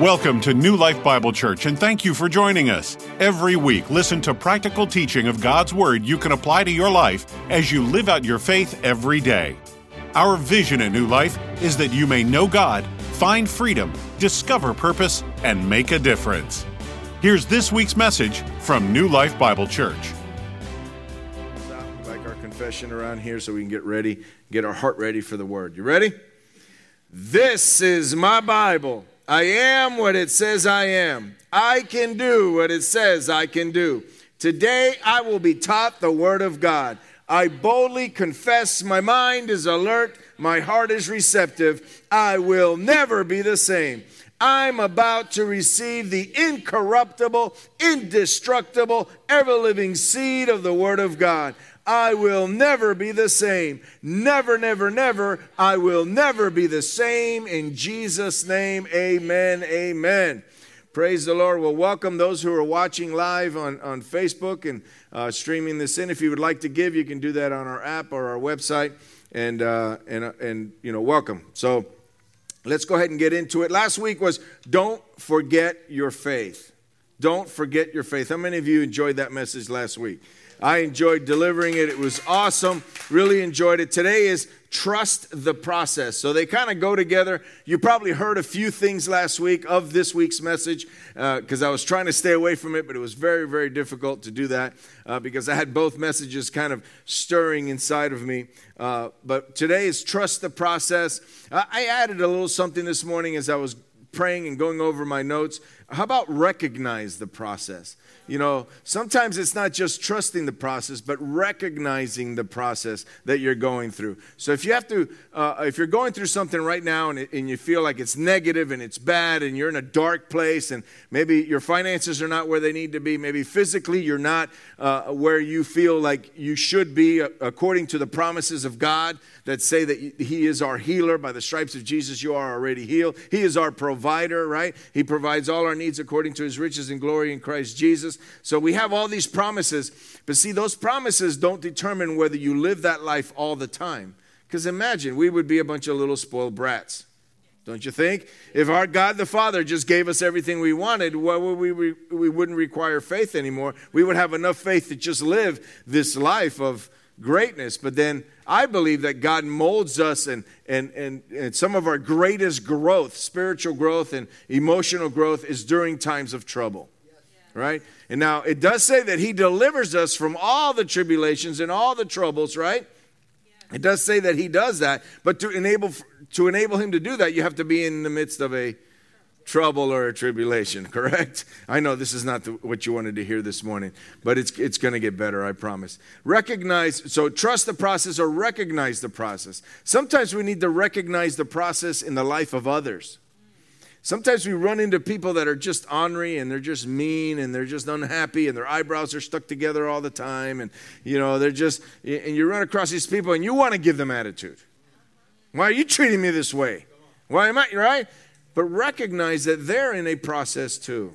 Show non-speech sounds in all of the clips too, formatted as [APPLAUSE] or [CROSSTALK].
Welcome to New Life Bible Church and thank you for joining us. Every week, listen to practical teaching of God's Word you can apply to your life as you live out your faith every day. Our vision at New Life is that you may know God, find freedom, discover purpose, and make a difference. Here's this week's message from New Life Bible Church. Like our confession around here so we can get ready, get our heart ready for the Word. You ready? This is my Bible. I am what it says I am. I can do what it says I can do. Today I will be taught the Word of God. I boldly confess my mind is alert, my heart is receptive. I will never be the same. I'm about to receive the incorruptible, indestructible, ever living seed of the Word of God. I will never be the same. Never, never, never. I will never be the same. In Jesus' name, amen, amen. Praise the Lord. Well, welcome those who are watching live on, on Facebook and uh, streaming this in. If you would like to give, you can do that on our app or our website. And, uh, and, uh, and you know, welcome. So let's go ahead and get into it. Last week was Don't Forget Your Faith. Don't forget your faith. How many of you enjoyed that message last week? I enjoyed delivering it. It was awesome. Really enjoyed it. Today is trust the process. So they kind of go together. You probably heard a few things last week of this week's message because uh, I was trying to stay away from it, but it was very, very difficult to do that uh, because I had both messages kind of stirring inside of me. Uh, but today is trust the process. I added a little something this morning as I was praying and going over my notes. How about recognize the process? You know, sometimes it's not just trusting the process, but recognizing the process that you're going through. So if you have to, uh, if you're going through something right now and, it, and you feel like it's negative and it's bad and you're in a dark place and maybe your finances are not where they need to be, maybe physically you're not uh, where you feel like you should be uh, according to the promises of God that say that He is our healer. By the stripes of Jesus, you are already healed. He is our provider, right? He provides all our needs according to His riches and glory in Christ Jesus. So we have all these promises, but see, those promises don't determine whether you live that life all the time. Because imagine, we would be a bunch of little spoiled brats. Don't you think? If our God the Father just gave us everything we wanted, well, we, we, we wouldn't require faith anymore. We would have enough faith to just live this life of greatness. But then I believe that God molds us, and, and, and, and some of our greatest growth, spiritual growth and emotional growth, is during times of trouble right? And now it does say that he delivers us from all the tribulations and all the troubles, right? It does say that he does that, but to enable to enable him to do that, you have to be in the midst of a trouble or a tribulation, [LAUGHS] correct? I know this is not the, what you wanted to hear this morning, but it's it's going to get better, I promise. Recognize so trust the process or recognize the process. Sometimes we need to recognize the process in the life of others. Sometimes we run into people that are just ornery and they're just mean and they're just unhappy and their eyebrows are stuck together all the time and you know they're just and you run across these people and you want to give them attitude. Why are you treating me this way? Why am I right? But recognize that they're in a process too.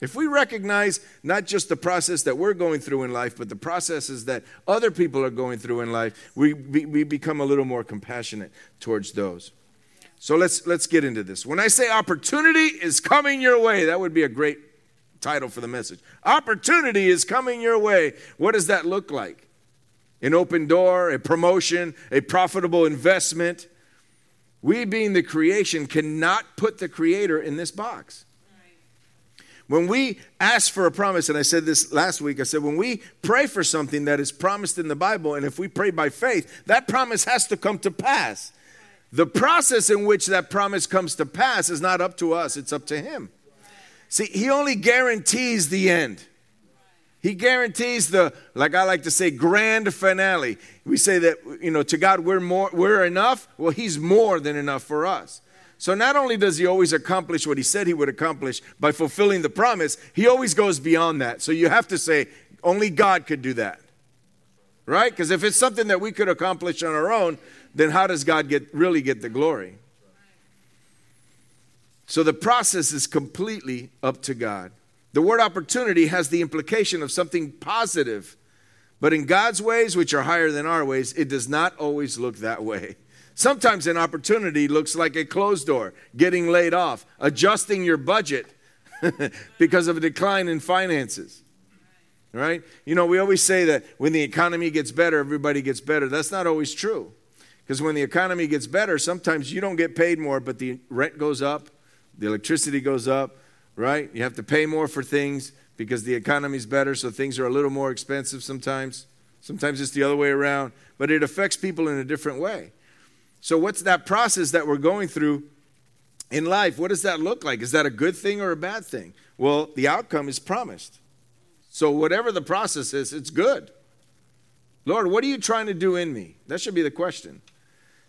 If we recognize not just the process that we're going through in life, but the processes that other people are going through in life, we, we become a little more compassionate towards those. So let's let's get into this. When I say opportunity is coming your way, that would be a great title for the message. Opportunity is coming your way. What does that look like? An open door, a promotion, a profitable investment. We, being the creation, cannot put the creator in this box. When we ask for a promise, and I said this last week, I said, when we pray for something that is promised in the Bible, and if we pray by faith, that promise has to come to pass. The process in which that promise comes to pass is not up to us, it's up to Him. See, He only guarantees the end. He guarantees the, like I like to say, grand finale. We say that, you know, to God we're more, we're enough. Well, He's more than enough for us. So not only does He always accomplish what He said He would accomplish by fulfilling the promise, He always goes beyond that. So you have to say, only God could do that. Right? Because if it's something that we could accomplish on our own, then how does God get really get the glory? So the process is completely up to God. The word opportunity has the implication of something positive, but in God's ways, which are higher than our ways, it does not always look that way. Sometimes an opportunity looks like a closed door, getting laid off, adjusting your budget [LAUGHS] because of a decline in finances. Right? You know, we always say that when the economy gets better, everybody gets better. That's not always true. Because when the economy gets better, sometimes you don't get paid more, but the rent goes up, the electricity goes up, right? You have to pay more for things because the economy's better, so things are a little more expensive sometimes. Sometimes it's the other way around, but it affects people in a different way. So, what's that process that we're going through in life? What does that look like? Is that a good thing or a bad thing? Well, the outcome is promised. So, whatever the process is, it's good. Lord, what are you trying to do in me? That should be the question.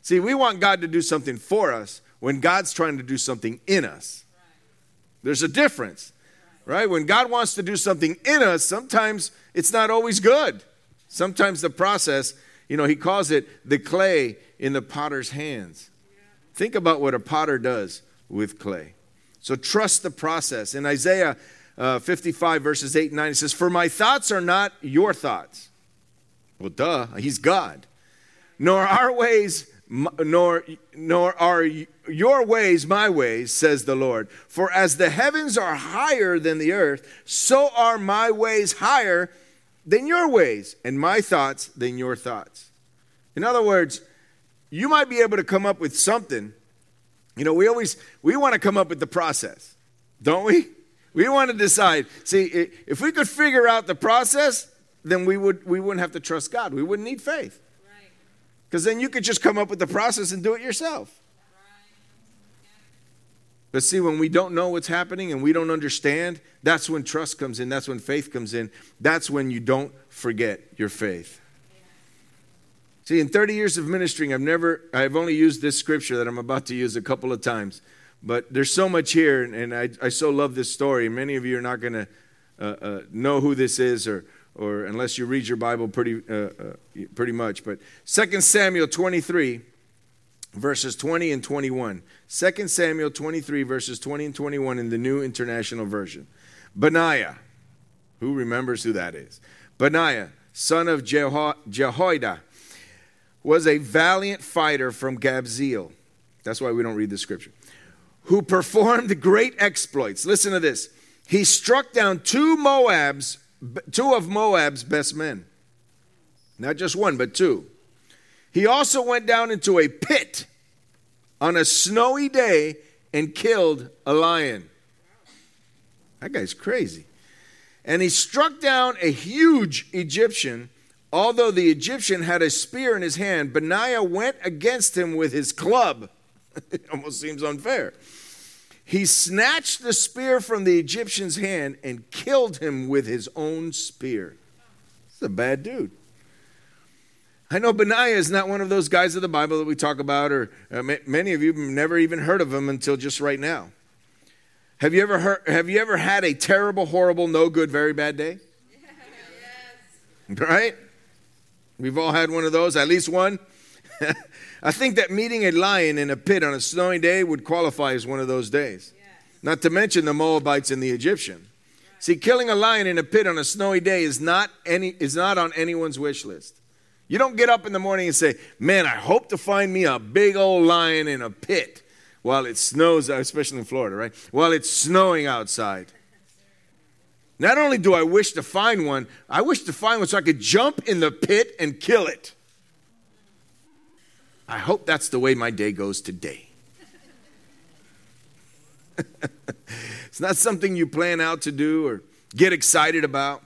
See, we want God to do something for us when God's trying to do something in us. There's a difference, right? When God wants to do something in us, sometimes it's not always good. Sometimes the process, you know, He calls it the clay in the potter's hands. Think about what a potter does with clay. So trust the process. In Isaiah uh, 55, verses 8 and 9, it says, For my thoughts are not your thoughts. Well, duh, he's God. Nor our ways, nor, nor are your ways my ways, says the Lord. For as the heavens are higher than the earth, so are my ways higher than your ways, and my thoughts than your thoughts. In other words, you might be able to come up with something. You know, we always we want to come up with the process, don't we? We want to decide. See, if we could figure out the process, then we would we wouldn't have to trust God. We wouldn't need faith. Because then you could just come up with the process and do it yourself. But see, when we don't know what's happening and we don't understand, that's when trust comes in. That's when faith comes in. That's when you don't forget your faith. See, in 30 years of ministering, I've never, I've only used this scripture that I'm about to use a couple of times. But there's so much here, and I, I so love this story. Many of you are not going to uh, uh, know who this is, or, or unless you read your Bible pretty, uh, uh pretty much. But 2 Samuel 23, verses 20 and 21. 2 Samuel 23, verses 20 and 21 in the New International Version. Benaiah, who remembers who that is? Benaiah, son of Jeho- Jehoiada was a valiant fighter from Kabzeel. That's why we don't read the scripture. Who performed great exploits. Listen to this. He struck down two Moab's, two of Moab's best men. Not just one, but two. He also went down into a pit on a snowy day and killed a lion. That guy's crazy. And he struck down a huge Egyptian Although the Egyptian had a spear in his hand, Benaiah went against him with his club. [LAUGHS] it almost seems unfair. He snatched the spear from the Egyptian's hand and killed him with his own spear. He's a bad dude. I know Benaiah is not one of those guys of the Bible that we talk about, or uh, many of you have never even heard of him until just right now. Have you ever heard, have you ever had a terrible, horrible, no good, very bad day? [LAUGHS] Yes. Right? We've all had one of those, at least one. [LAUGHS] I think that meeting a lion in a pit on a snowy day would qualify as one of those days. Not to mention the Moabites and the Egyptian. See, killing a lion in a pit on a snowy day is not, any, is not on anyone's wish list. You don't get up in the morning and say, Man, I hope to find me a big old lion in a pit while it snows, especially in Florida, right? While it's snowing outside. Not only do I wish to find one, I wish to find one so I could jump in the pit and kill it. I hope that's the way my day goes today. [LAUGHS] it's not something you plan out to do or get excited about.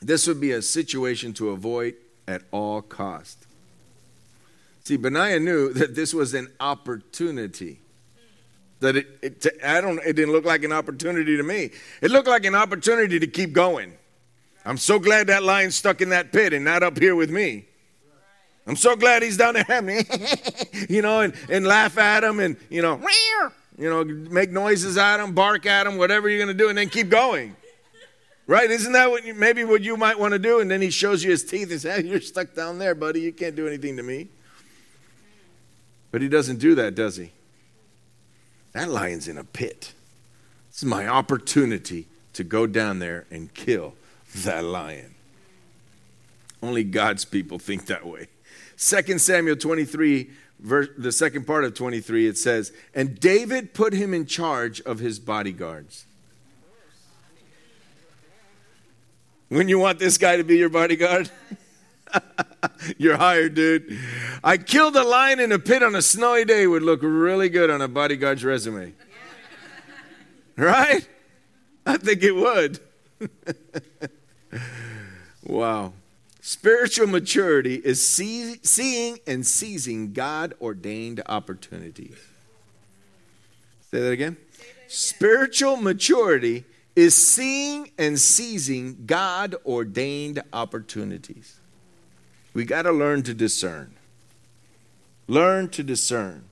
This would be a situation to avoid at all cost. See, Benaiah knew [LAUGHS] that this was an opportunity that it, it, I don't, it didn't look like an opportunity to me. It looked like an opportunity to keep going. I'm so glad that lion stuck in that pit and not up here with me. I'm so glad he's down there, [LAUGHS] you know, and, and laugh at him and, you know, you know, make noises at him, bark at him, whatever you're going to do, and then keep going. Right? Isn't that what you, maybe what you might want to do? And then he shows you his teeth and says, hey, You're stuck down there, buddy. You can't do anything to me. But he doesn't do that, does he? That lion's in a pit. This is my opportunity to go down there and kill that lion. Only God's people think that way. 2 Samuel 23, verse, the second part of 23, it says, And David put him in charge of his bodyguards. When you want this guy to be your bodyguard? [LAUGHS] You're hired, dude. I killed a lion in a pit on a snowy day would look really good on a bodyguard's resume. [LAUGHS] Right? I think it would. [LAUGHS] wow. Spiritual maturity is see, seeing and seizing God ordained opportunities. Say that again. Spiritual maturity is seeing and seizing God ordained opportunities. We got to learn to discern. Learn to discern.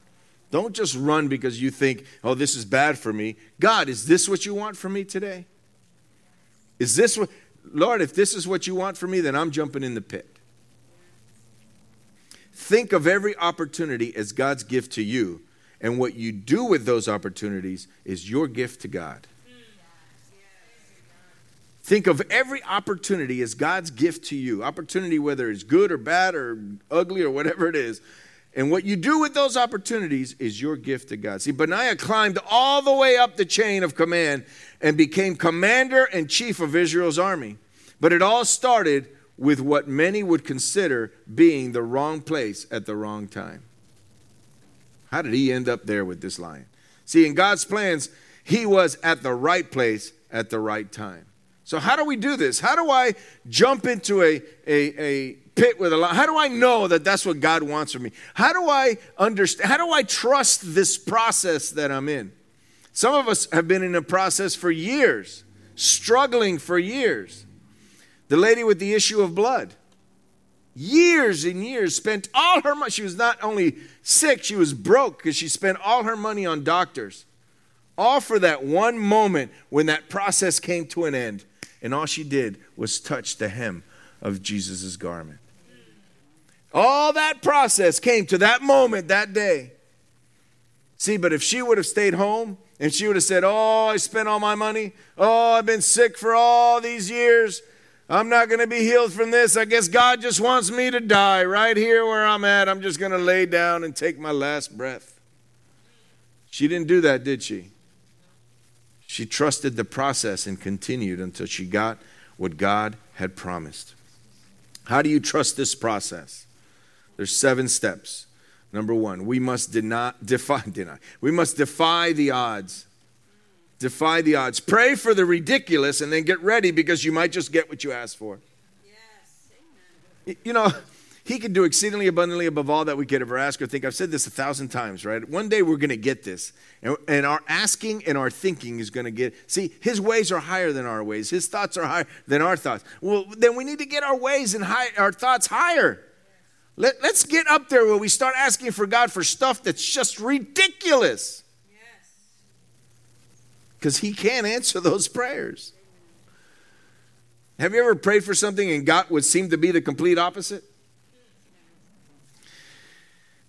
Don't just run because you think, oh, this is bad for me. God, is this what you want for me today? Is this what, Lord, if this is what you want for me, then I'm jumping in the pit. Think of every opportunity as God's gift to you, and what you do with those opportunities is your gift to God. Think of every opportunity as God's gift to you. Opportunity, whether it's good or bad or ugly or whatever it is. And what you do with those opportunities is your gift to God. See, Benaiah climbed all the way up the chain of command and became commander and chief of Israel's army. But it all started with what many would consider being the wrong place at the wrong time. How did he end up there with this lion? See, in God's plans, he was at the right place at the right time. So, how do we do this? How do I jump into a, a, a pit with a lion? How do I know that that's what God wants from me? How do I understand? How do I trust this process that I'm in? Some of us have been in a process for years, struggling for years. The lady with the issue of blood, years and years, spent all her money. She was not only sick, she was broke because she spent all her money on doctors. All for that one moment when that process came to an end and all she did was touch the hem of Jesus' garment. All that process came to that moment that day. See, but if she would have stayed home and she would have said, Oh, I spent all my money. Oh, I've been sick for all these years. I'm not going to be healed from this. I guess God just wants me to die right here where I'm at. I'm just going to lay down and take my last breath. She didn't do that, did she? She trusted the process and continued until she got what God had promised. How do you trust this process? There's seven steps. Number one, we must deny, defy, [LAUGHS] deny. We must defy the odds. Defy the odds. Pray for the ridiculous and then get ready because you might just get what you asked for. Yes. You know, [LAUGHS] he can do exceedingly abundantly above all that we could ever ask or think. I've said this a thousand times, right? One day we're going to get this. And, and our asking and our thinking is going to get. See, his ways are higher than our ways, his thoughts are higher than our thoughts. Well, then we need to get our ways and high, our thoughts higher. Let, let's get up there where we start asking for God for stuff that's just ridiculous. Because he can't answer those prayers. Have you ever prayed for something and got what seemed to be the complete opposite?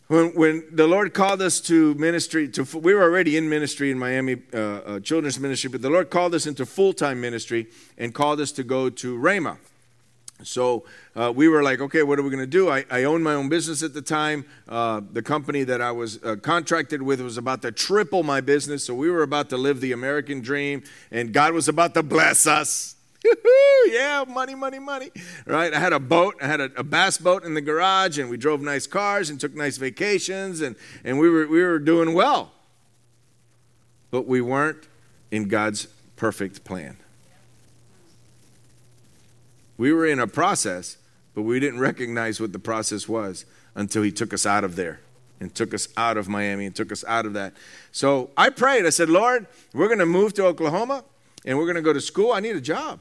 When, when the Lord called us to ministry, to, we were already in ministry in Miami, uh, uh, children's ministry, but the Lord called us into full time ministry and called us to go to Rhema. So uh, we were like, okay, what are we going to do? I, I, owned my own business at the time. Uh, the company that I was uh, contracted with was about to triple my business. So we were about to live the American dream, and God was about to bless us. [LAUGHS] yeah, money, money, money. Right? I had a boat. I had a, a, bass boat in the garage, and we drove nice cars and took nice vacations, and, and we, were, we were doing well. But we weren't in God's perfect plan. We were in a process, but we didn't recognize what the process was until He took us out of there and took us out of Miami and took us out of that. So I prayed. I said, Lord, we're going to move to Oklahoma and we're going to go to school. I need a job.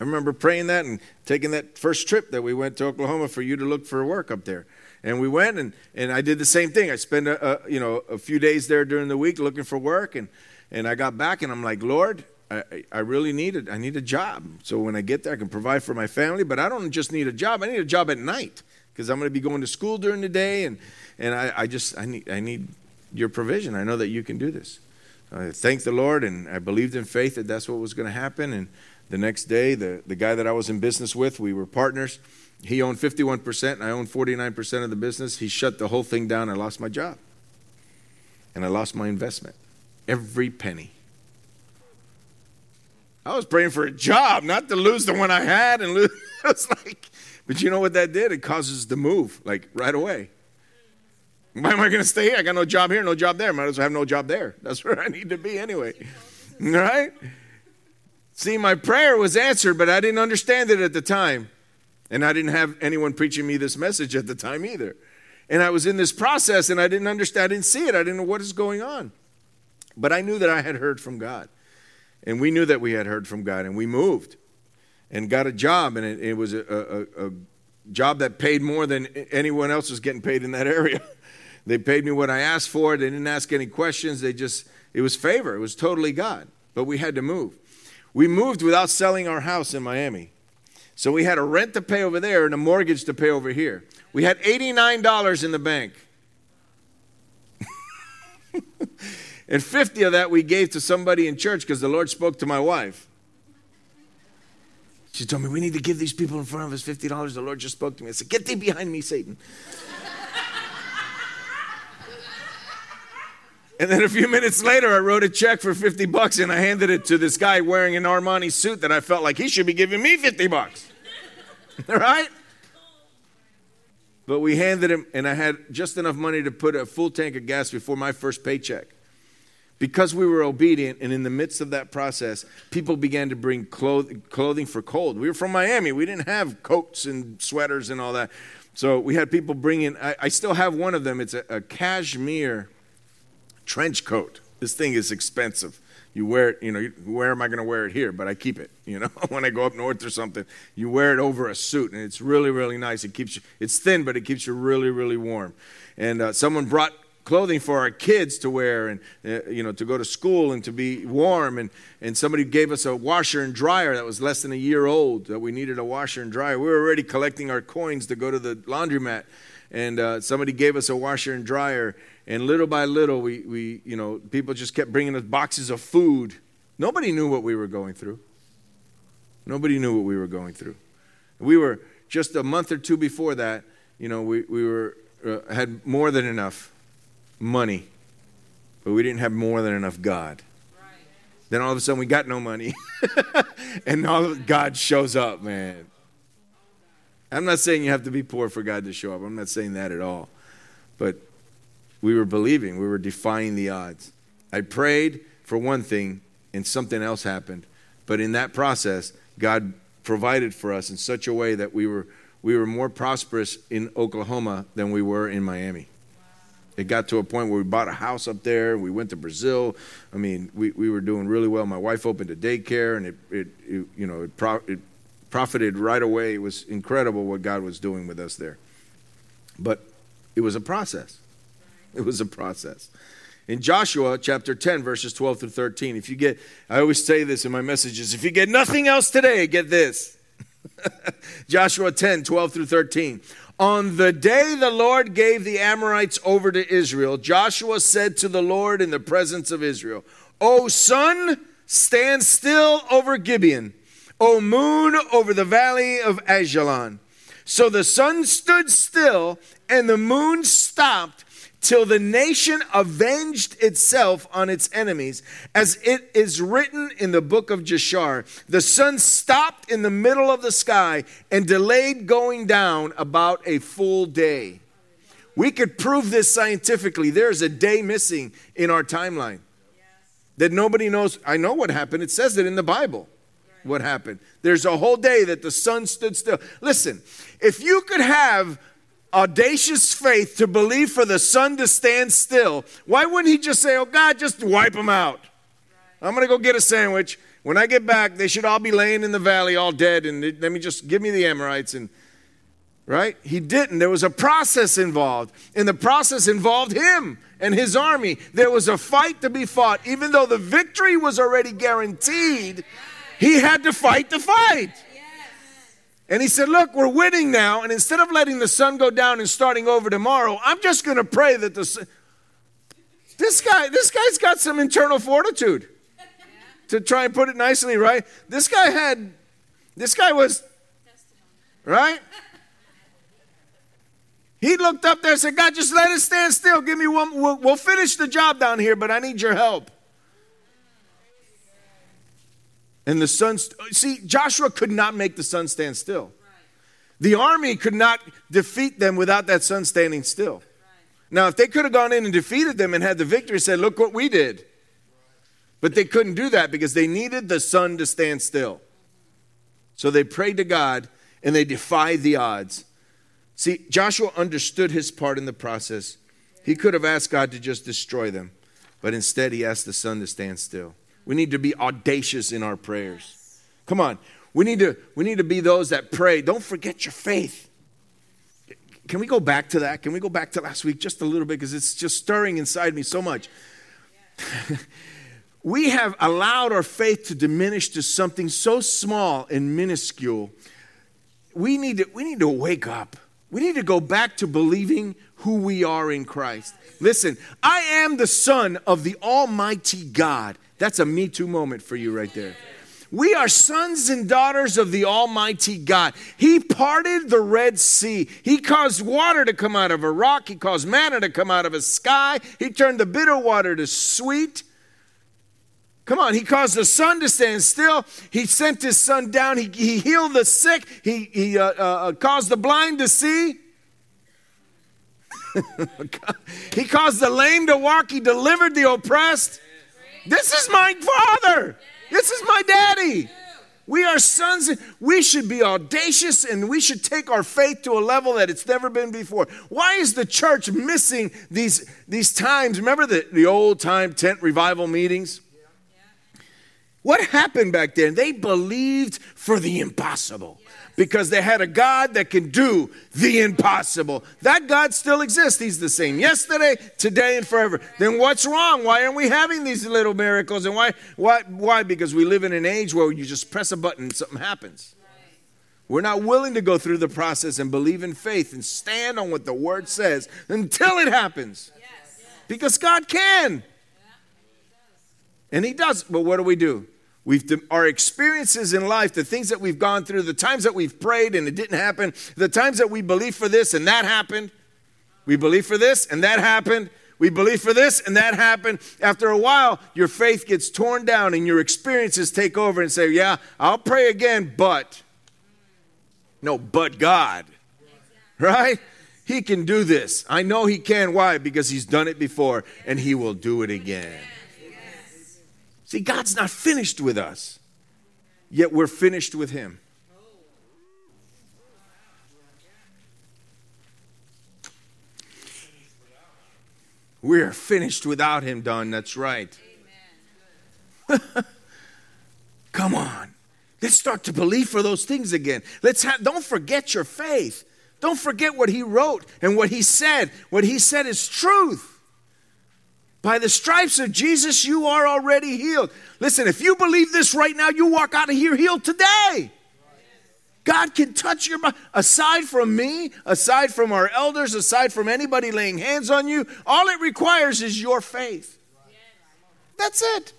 I remember praying that and taking that first trip that we went to Oklahoma for you to look for work up there. And we went and, and I did the same thing. I spent a, a you know a few days there during the week looking for work and, and I got back and I'm like, Lord, I, I really need it. I need a job. So when I get there, I can provide for my family. But I don't just need a job. I need a job at night because I'm going to be going to school during the day, and and I, I just I need I need your provision. I know that you can do this. I thanked the Lord, and I believed in faith that that's what was going to happen. And the next day, the, the guy that I was in business with, we were partners. He owned 51%, and I owned 49% of the business. He shut the whole thing down. I lost my job. And I lost my investment. Every penny. I was praying for a job, not to lose the one I had and lose. [LAUGHS] was like, but you know what that did? It causes the move, like right away. Why am I going to stay here? I got no job here, no job there. Might as well have no job there. [LAUGHS] That's where I need to be anyway. Right? See, my prayer was answered, but I didn't understand it at the time. And I didn't have anyone preaching me this message at the time either. And I was in this process and I didn't understand, I didn't see it. I didn't know what is going on. But I knew that I had heard from God. And we knew that we had heard from God and we moved and got a job. And it, it was a, a, a job that paid more than anyone else was getting paid in that [LAUGHS] area. they paid me what I asked for. They didn't ask any questions. They just, it was favor. It was totally God. But we had to move. We moved without selling our house in Miami. So we had a rent to pay over there and a mortgage to pay over here. We had $89 in the bank. And 50 of that we gave to somebody in church because the Lord spoke to my wife. She told me, We need to give these people in front of us $50. The Lord just spoke to me. I said, Get thee behind me, Satan. and then a few minutes later, I wrote a check for 50 bucks and I handed it to this guy wearing an Armani suit that I felt like he should be giving me 50 bucks. [LAUGHS] right? But we handed him, and I had just enough money to put a full tank of gas before my first paycheck. Because we were obedient, and in the midst of that process, people began to bring clothing for cold. We were from Miami. We didn't have coats and sweaters and all that. So we had people bringing, I, I still have one of them. It's a, a cashmere trench coat. This thing is expensive you wear it, you know, where am I going to wear it here? But I keep it, you know, [LAUGHS] when I go up north or something. You wear it over a suit, and it's really, really nice. It keeps you, it's thin, but it keeps you really, really warm. And uh, someone brought clothing for our kids to wear and, uh, you know, to go to school and to be warm. And, and somebody gave us a washer and dryer that was less than a year old, that we needed a washer and dryer. We were already collecting our coins to go to the laundromat. And uh, somebody gave us a washer and dryer and little by little, we, we, you know, people just kept bringing us boxes of food. Nobody knew what we were going through. Nobody knew what we were going through. We were just a month or two before that, you know, we, we were, uh, had more than enough money, but we didn't have more than enough God. Then all of a sudden we got no money. [LAUGHS] and all of God shows up, man. I'm not saying you have to be poor for God to show up. I'm not saying that at all. But we were believing, we were defying the odds. I prayed for one thing, and something else happened. But in that process, God provided for us in such a way that we were, we were more prosperous in Oklahoma than we were in Miami. It got to a point where we bought a house up there. We went to Brazil. I mean, we, we were doing really well. My wife opened a daycare, and it, it, it you know it, pro, it profited right away. It was incredible what God was doing with us there. But it was a process. It was a process. In Joshua chapter 10, verses 12 through 13, if you get, I always say this in my messages, if you get nothing else today, get this. [LAUGHS] Joshua 10, 12 through 13. On the day the Lord gave the Amorites over to Israel, Joshua said to the Lord in the presence of Israel, O sun, stand still over Gibeon. O moon, over the valley of Ajalon. So the sun stood still and the moon stopped till the nation avenged itself on its enemies, as it is written in the book of Jashar. The sun stopped in the middle of the sky and delayed going down about a full day. We could prove this scientifically. There's a day missing in our timeline that nobody knows. I know what happened. It says it in the Bible. What happened? There's a whole day that the sun stood still. Listen, if you could have audacious faith to believe for the sun to stand still, why wouldn't he just say, Oh God, just wipe them out? I'm going to go get a sandwich. When I get back, they should all be laying in the valley all dead, and let me just give me the Amorites. And right? He didn't. There was a process involved, and the process involved him and his army. There was a fight to be fought, even though the victory was already guaranteed. He had to fight the fight. And he said, Look, we're winning now. And instead of letting the sun go down and starting over tomorrow, I'm just going to pray that the sun. This guy, this guy's got some internal fortitude. To try and put it nicely, right? This guy had, this guy was, right? He looked up there and said, God, just let it stand still. Give me one. We'll, we'll finish the job down here, but I need your help. And the sun, see, Joshua could not make the sun stand still. The army could not defeat them without that sun standing still. Now, if they could have gone in and defeated them and had the victory, said, Look what we did. But they couldn't do that because they needed the sun to stand still. So they prayed to God and they defied the odds. See, Joshua understood his part in the process. He could have asked God to just destroy them, but instead he asked the sun to stand still. We need to be audacious in our prayers. Come on. We need to, we need to be those that pray. Don't forget your faith. Can we go back to that? Can we go back to last week just a little bit because it's just stirring inside me so much. [LAUGHS] we have allowed our faith to diminish to something so small and minuscule. We need to, we need to wake up. We need to go back to believing who we are in Christ. Listen, I am the son of the Almighty God. That's a Me Too moment for you right there. We are sons and daughters of the Almighty God. He parted the Red Sea. He caused water to come out of a rock. He caused manna to come out of a sky. He turned the bitter water to sweet. Come on, he caused the sun to stand still. He sent his son down. He, he healed the sick. He, he uh, uh, uh caused the blind to see. [LAUGHS] he caused the lame to walk. He delivered the oppressed. This is my father. This is my daddy. We are sons. We should be audacious and we should take our faith to a level that it's never been before. Why is the church missing these, these times? Remember the, the old time tent revival meetings? What happened back then? They believed for the impossible because they had a God that can do the impossible. That God still exists. He's the same yesterday, today, and forever. Then what's wrong? Why aren't we having these little miracles? And why? Why? Why? Because we live in an age where you just press a button and something happens. We're not willing to go through the process and believe in faith and stand on what the word says until it happens. Because God can. And He does. But what do we do? We've, our experiences in life, the things that we've gone through, the times that we've prayed and it didn't happen, the times that we believe for this and that happened. We believe for this and that happened. We believe for this and that happened. After a while, your faith gets torn down and your experiences take over and say, Yeah, I'll pray again, but. No, but God. Right? He can do this. I know He can. Why? Because He's done it before and He will do it again. See, God's not finished with us, yet we're finished with Him. We're finished without Him, Don. That's right. [LAUGHS] Come on. Let's start to believe for those things again. Let's have, don't forget your faith. Don't forget what he wrote and what he said. What he said is truth. By the stripes of Jesus, you are already healed. Listen, if you believe this right now, you walk out of here healed today. God can touch your body. Aside from me, aside from our elders, aside from anybody laying hands on you, all it requires is your faith. That's it.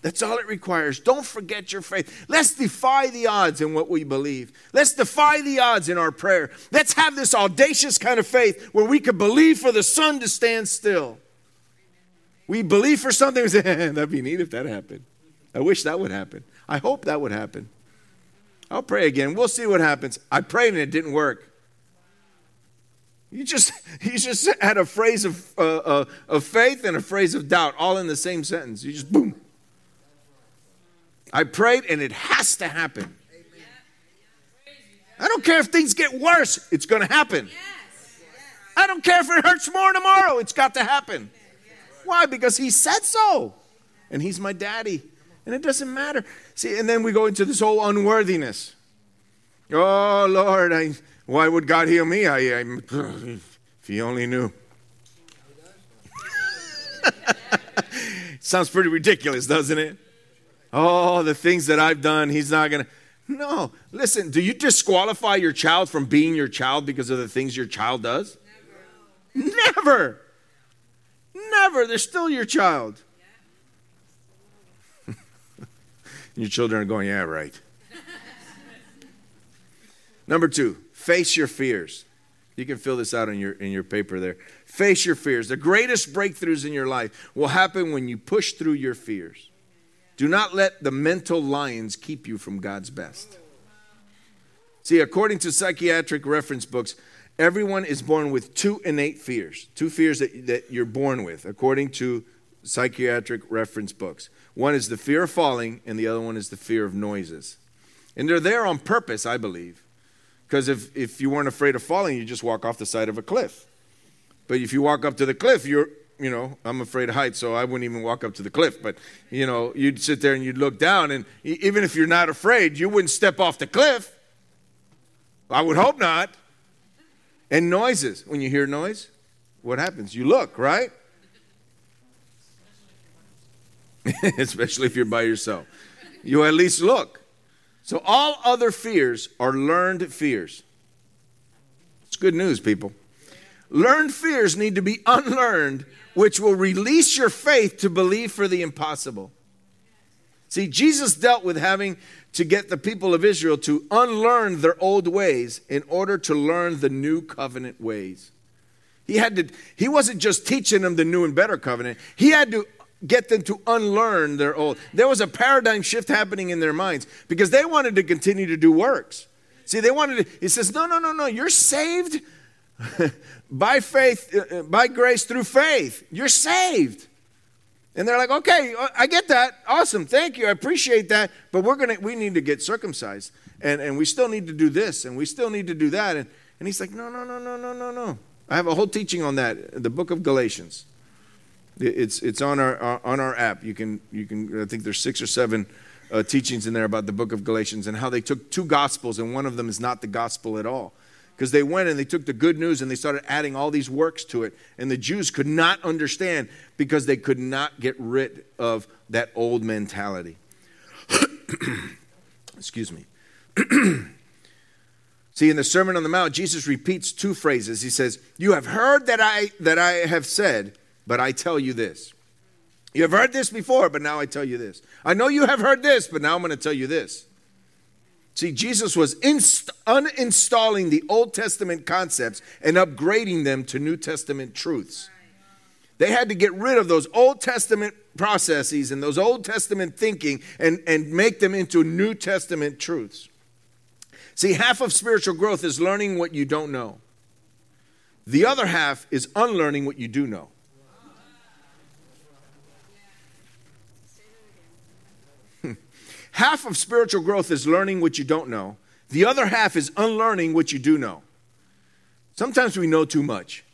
That's all it requires. Don't forget your faith. Let's defy the odds in what we believe. Let's defy the odds in our prayer. Let's have this audacious kind of faith where we can believe for the sun to stand still. We believe for something. We [LAUGHS] say, that'd be neat if that happened. I wish that would happen. I hope that would happen. I'll pray again. We'll see what happens. I prayed and it didn't work. You just, [LAUGHS] you just had a phrase of, uh, uh, of faith and a phrase of doubt all in the same sentence. You just boom. I prayed and it has to happen. I don't care if things get worse, it's going to happen. I don't care if it hurts more tomorrow, it's got to happen. Why? Because he said so. And he's my daddy. And it doesn't matter. See, and then we go into this whole unworthiness. Oh, Lord, I, why would God heal me? I, I if he only knew. [LAUGHS] Sounds pretty ridiculous, doesn't it? Oh, the things that I've done, he's not going to. No. Listen, do you disqualify your child from being your child because of the things your child does? Never. Never. Never. They're still your child. [LAUGHS] your children are going, yeah, right. [LAUGHS] Number two, face your fears. You can fill this out in your, in your paper there. Face your fears. The greatest breakthroughs in your life will happen when you push through your fears. Do not let the mental lions keep you from God's best. See, according to psychiatric reference books, everyone is born with two innate fears, two fears that, that you're born with, according to psychiatric reference books. One is the fear of falling, and the other one is the fear of noises. And they're there on purpose, I believe. Because if, if you weren't afraid of falling, you just walk off the side of a cliff. But if you walk up to the cliff, you're, you know, I'm afraid of heights, so I wouldn't even walk up to the cliff. But, you know, you'd sit there and you'd look down, and even if you're not afraid, you wouldn't step off the cliff. I would hope not. And noises. When you hear noise, what happens? You look, right? [LAUGHS] Especially if you're by yourself. You at least look. So all other fears are learned fears. It's good news, people. Learned fears need to be unlearned, which will release your faith to believe for the impossible. See, Jesus dealt with having to get the people of Israel to unlearn their old ways in order to learn the new covenant ways. He had to he wasn't just teaching them the new and better covenant. He had to get them to unlearn their old. There was a paradigm shift happening in their minds because they wanted to continue to do works. See, they wanted to, he says, no, no, no, no, you're saved [LAUGHS] by faith, uh, uh, by grace through faith. You're saved. And they're like, okay, uh, I get that. Awesome. Thank you. I appreciate that. But we're going to, we need to get circumcised. And, and we still need to do this and we still need to do that. And, and he's like, no, no, no, no, no, no, no. I have a whole teaching on that, the book of Galatians. It's, it's on, our, uh, on our app. You can, you can, I think there's six or seven uh, teachings in there about the book of Galatians and how they took two gospels and one of them is not the gospel at all. Because they went and they took the good news and they started adding all these works to it. And the Jews could not understand because they could not get rid of that old mentality. [CLEARS THROAT] Excuse me. [CLEARS THROAT] See, in the Sermon on the Mount, Jesus repeats two phrases. He says, You have heard that I, that I have said, but I tell you this. You have heard this before, but now I tell you this. I know you have heard this, but now I'm going to tell you this. See, Jesus was inst- uninstalling the Old Testament concepts and upgrading them to New Testament truths. They had to get rid of those Old Testament processes and those Old Testament thinking and, and make them into New Testament truths. See, half of spiritual growth is learning what you don't know, the other half is unlearning what you do know. Half of spiritual growth is learning what you don't know, the other half is unlearning what you do know. Sometimes we know too much.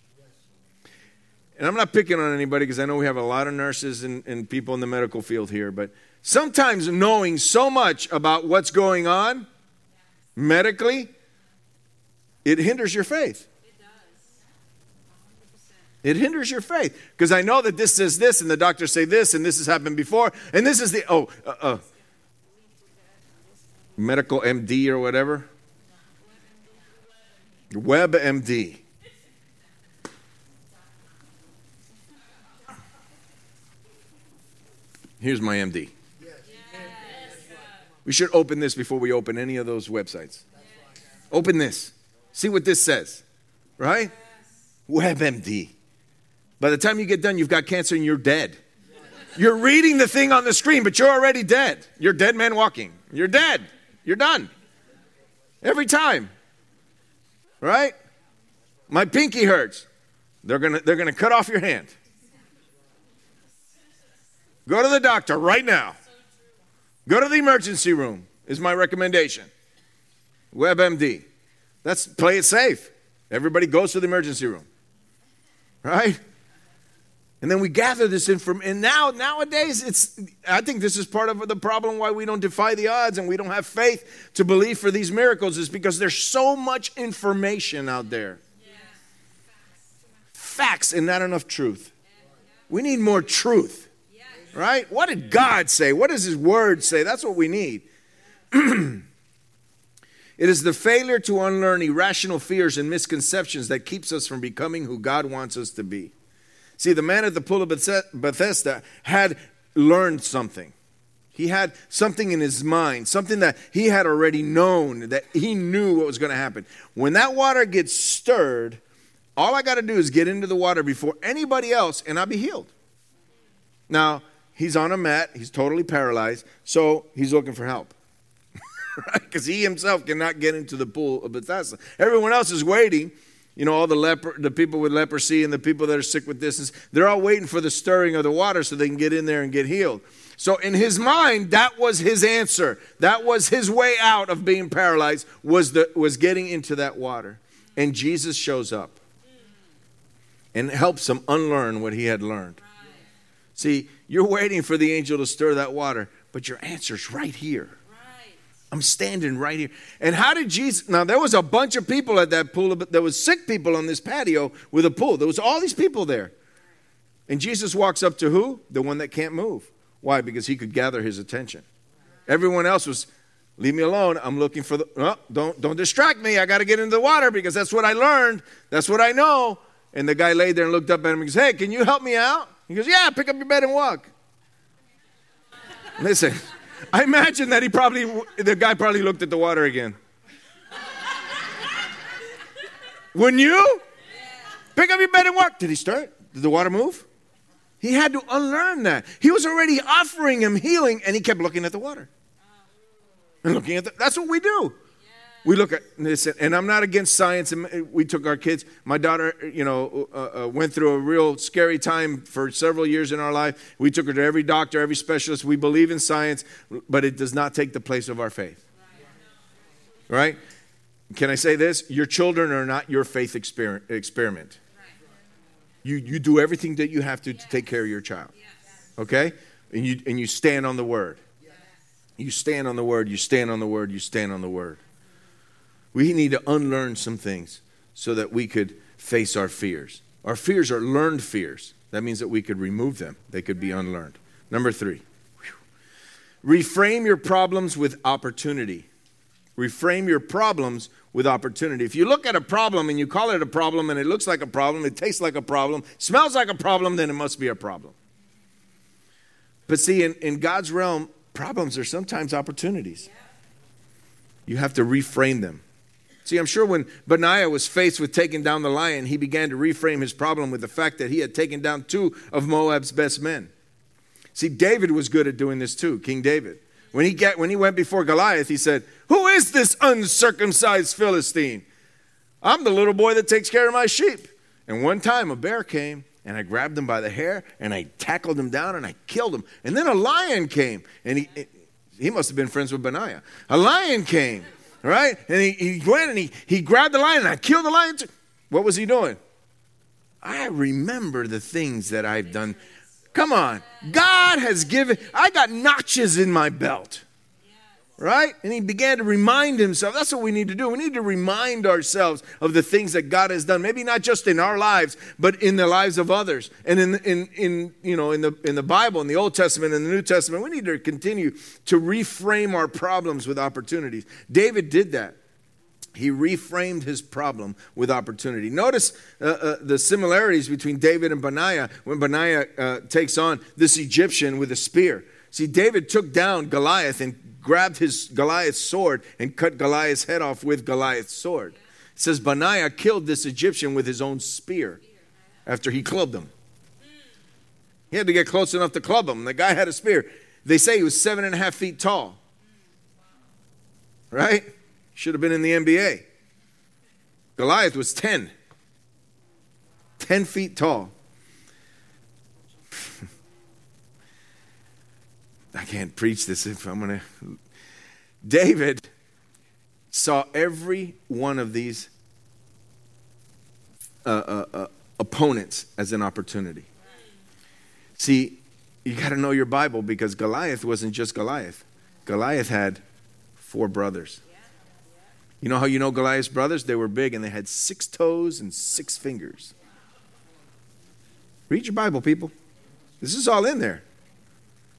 And I'm not picking on anybody because I know we have a lot of nurses and, and people in the medical field here, but sometimes knowing so much about what's going on medically, it hinders your faith. It does. It hinders your faith because I know that this says this, and the doctors say this, and this has happened before, and this is the oh, uh, uh, medical MD or whatever? WebMD. Here's my MD. We should open this before we open any of those websites. Open this. See what this says. Right? WebMD. By the time you get done, you've got cancer and you're dead. You're reading the thing on the screen, but you're already dead. You're dead man walking. You're dead. You're done. Every time. Right? My pinky hurts. They're going to they're going to cut off your hand. Go to the doctor right now. Go to the emergency room is my recommendation. WebMD. Let's play it safe. Everybody goes to the emergency room. Right? And then we gather this information. And now, nowadays, it's, I think this is part of the problem why we don't defy the odds and we don't have faith to believe for these miracles is because there's so much information out there. Facts and not enough truth. We need more truth. Right? What did God say? What does His Word say? That's what we need. [CLEARS THROAT] it is the failure to unlearn irrational fears and misconceptions that keeps us from becoming who God wants us to be. See, the man at the pool of Bethesda had learned something. He had something in his mind, something that he had already known, that he knew what was going to happen. When that water gets stirred, all I got to do is get into the water before anybody else, and I'll be healed. Now, he's on a mat, he's totally paralyzed, so he's looking for help. [LAUGHS] right? Because he himself cannot get into the pool of Bethesda. Everyone else is waiting. You know, all the leper, the people with leprosy and the people that are sick with this, they're all waiting for the stirring of the water so they can get in there and get healed. So in his mind, that was his answer. That was his way out of being paralyzed was the was getting into that water. And Jesus shows up and helps him unlearn what he had learned. See, you're waiting for the angel to stir that water, but your answer's right here. I'm standing right here. And how did Jesus? Now there was a bunch of people at that pool. But there was sick people on this patio with a pool. There was all these people there. And Jesus walks up to who? The one that can't move. Why? Because he could gather his attention. Everyone else was, leave me alone. I'm looking for the, oh, don't, don't distract me. I got to get into the water because that's what I learned. That's what I know. And the guy laid there and looked up at him and goes, hey, can you help me out? He goes, yeah, pick up your bed and walk. Listen, I imagine that he probably, the guy probably looked at the water again. Wouldn't you? Pick up your bed and walk. Did he start? Did the water move? He had to unlearn that. He was already offering him healing, and he kept looking at the water. And looking at the, that's what we do. We look at this, and I'm not against science. We took our kids. My daughter, you know, uh, uh, went through a real scary time for several years in our life. We took her to every doctor, every specialist. We believe in science, but it does not take the place of our faith. Right? Can I say this? Your children are not your faith experiment. You, you do everything that you have to to take care of your child. Okay? And you, and you stand on the word. You stand on the word, you stand on the word, you stand on the word. We need to unlearn some things so that we could face our fears. Our fears are learned fears. That means that we could remove them, they could be unlearned. Number three, reframe your problems with opportunity. Reframe your problems with opportunity. If you look at a problem and you call it a problem and it looks like a problem, it tastes like a problem, smells like a problem, then it must be a problem. But see, in, in God's realm, problems are sometimes opportunities. You have to reframe them. See, I'm sure when Benaiah was faced with taking down the lion, he began to reframe his problem with the fact that he had taken down two of Moab's best men. See, David was good at doing this too, King David. When he, get, when he went before Goliath, he said, Who is this uncircumcised Philistine? I'm the little boy that takes care of my sheep. And one time a bear came and I grabbed him by the hair and I tackled him down and I killed him. And then a lion came and he, he must have been friends with Benaiah. A lion came, right? And he, he went and he, he grabbed the lion and I killed the lion. Too. What was he doing? I remember the things that I've done Come on. God has given, I got notches in my belt. Right? And he began to remind himself. That's what we need to do. We need to remind ourselves of the things that God has done. Maybe not just in our lives, but in the lives of others. And in, in, in, you know, in, the, in the Bible, in the Old Testament, in the New Testament, we need to continue to reframe our problems with opportunities. David did that he reframed his problem with opportunity. Notice uh, uh, the similarities between David and Benaiah when Benaiah uh, takes on this Egyptian with a spear. See, David took down Goliath and grabbed his Goliath's sword and cut Goliath's head off with Goliath's sword. It says Benaiah killed this Egyptian with his own spear after he clubbed him. He had to get close enough to club him. The guy had a spear. They say he was seven and a half feet tall. Right? Should have been in the NBA. Goliath was 10, 10 feet tall. I can't preach this if I'm going to. David saw every one of these uh, uh, uh, opponents as an opportunity. See, you got to know your Bible because Goliath wasn't just Goliath, Goliath had four brothers. You know how you know Goliath's brothers? They were big and they had six toes and six fingers. Read your Bible, people. This is all in there,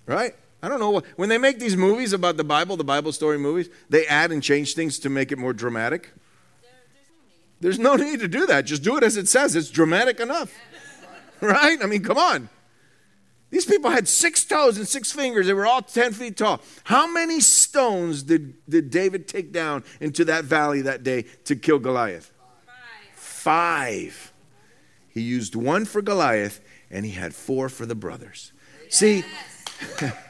right? I don't know what, when they make these movies about the Bible, the Bible story movies, they add and change things to make it more dramatic. There's no need to do that. Just do it as it says. It's dramatic enough, [LAUGHS] right? I mean, come on. These people had six toes and six fingers. They were all 10 feet tall. How many stones did, did David take down into that valley that day to kill Goliath? Five. Five. He used one for Goliath and he had four for the brothers. Yes. See, [LAUGHS]